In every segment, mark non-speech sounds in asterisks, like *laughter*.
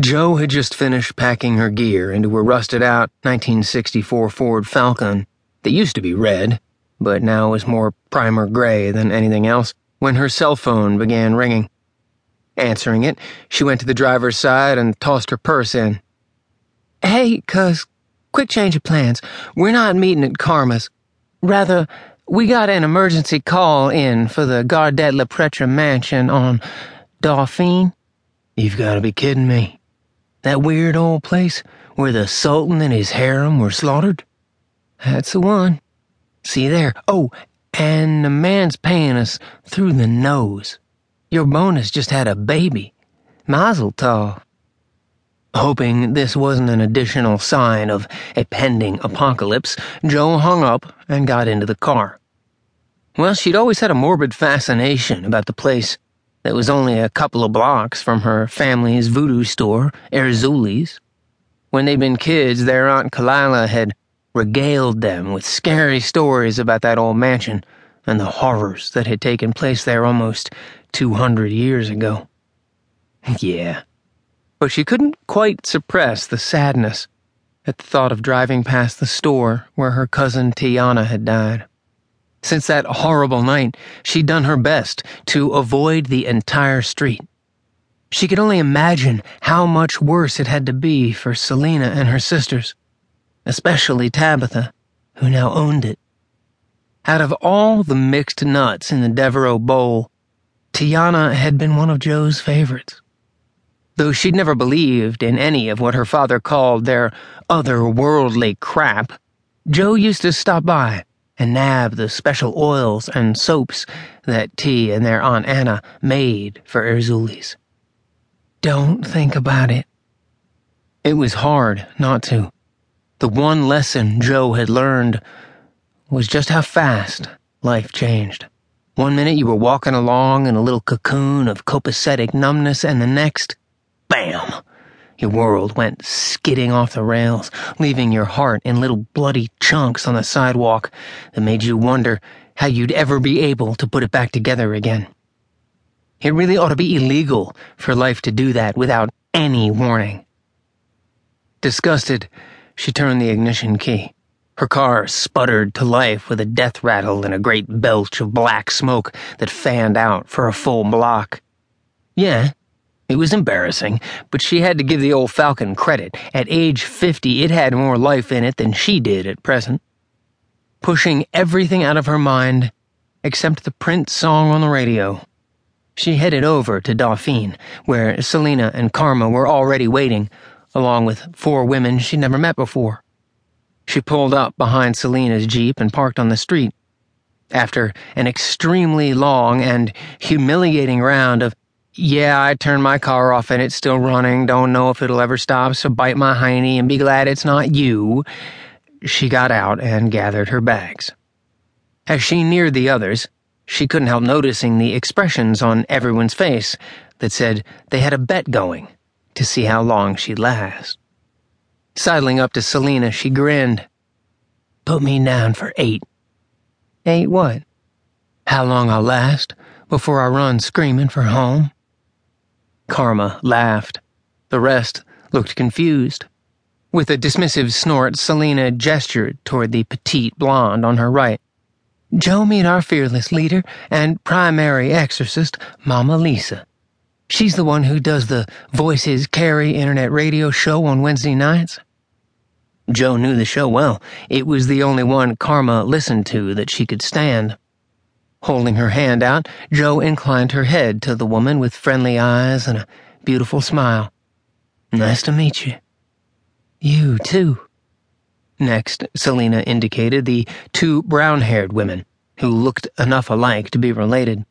Jo had just finished packing her gear into a rusted out 1964 Ford Falcon that used to be red, but now was more primer gray than anything else, when her cell phone began ringing. Answering it, she went to the driver's side and tossed her purse in. Hey, cuz, quick change of plans. We're not meeting at Karma's. Rather, we got an emergency call in for the Gardette La Pretre mansion on Dauphine. You've got to be kidding me. That weird old place where the Sultan and his harem were slaughtered? That's the one. See there. Oh, and the man's paying us through the nose. Your bonus just had a baby. Mazel tov. Hoping this wasn't an additional sign of a pending apocalypse, Jo hung up and got into the car. Well, she'd always had a morbid fascination about the place that was only a couple of blocks from her family's voodoo store, Erzulie's. When they'd been kids, their Aunt Kalila had regaled them with scary stories about that old mansion and the horrors that had taken place there almost 200 years ago. *laughs* yeah. But she couldn't quite suppress the sadness at the thought of driving past the store where her cousin Tiana had died. Since that horrible night, she'd done her best to avoid the entire street. She could only imagine how much worse it had to be for Selena and her sisters, especially Tabitha, who now owned it. Out of all the mixed nuts in the Devereaux bowl, Tiana had been one of Jo's favorites. Though she'd never believed in any of what her father called their otherworldly crap, Jo used to stop by and nab the special oils and soaps that T and their Aunt Anna made for Erzulie's. Don't think about it. It was hard not to. The one lesson Jo had learned was just how fast life changed. One minute you were walking along in a little cocoon of copacetic numbness, and the next, bam! Your world went skidding off the rails, leaving your heart in little bloody chunks on the sidewalk that made you wonder how you'd ever be able to put it back together again. It really ought to be illegal for life to do that without any warning. Disgusted, she turned the ignition key. Her car sputtered to life with a death rattle and a great belch of black smoke that fanned out for a full block. Yeah, it was embarrassing, but she had to give the old falcon credit. At age 50, it had more life in it than she did at present. Pushing everything out of her mind except the Prince song on the radio. She headed over to Dauphine, where Selena and Karma were already waiting, along with four women she'd never met before. She pulled up behind Selena's Jeep and parked on the street. After an extremely long and humiliating round of yeah, I turned my car off and it's still running. Don't know if it'll ever stop, so bite my hiney and be glad it's not you. She got out and gathered her bags. As she neared the others, she couldn't help noticing the expressions on everyone's face that said they had a bet going to see how long she'd last. Sidling up to Selena, she grinned. Put me down for eight. Eight what? How long I'll last before I run screaming for home? Karma laughed. The rest looked confused. With a dismissive snort, Selena gestured toward the petite blonde on her right. Jo meet our fearless leader and primary exorcist, Mama Lisa. She's the one who does the Voices Carry internet radio show on Wednesday nights. Jo knew the show well. It was the only one Karma listened to that she could stand. Holding her hand out, Jo inclined her head to the woman with friendly eyes and a beautiful smile. Nice to meet you. You, too. Next, Selena indicated the two brown haired women, who looked enough alike to be related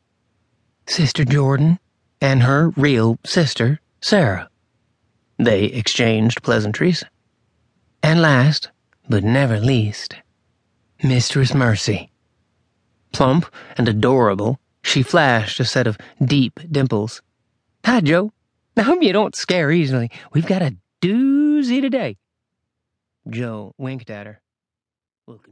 Sister Jordan and her real sister, Sarah. They exchanged pleasantries. And last, but never least, Mistress Mercy. Plump and adorable, she flashed a set of deep dimples. Hi, Jo. I hope you don't scare easily. We've got a doozy today. Jo winked at her. Looking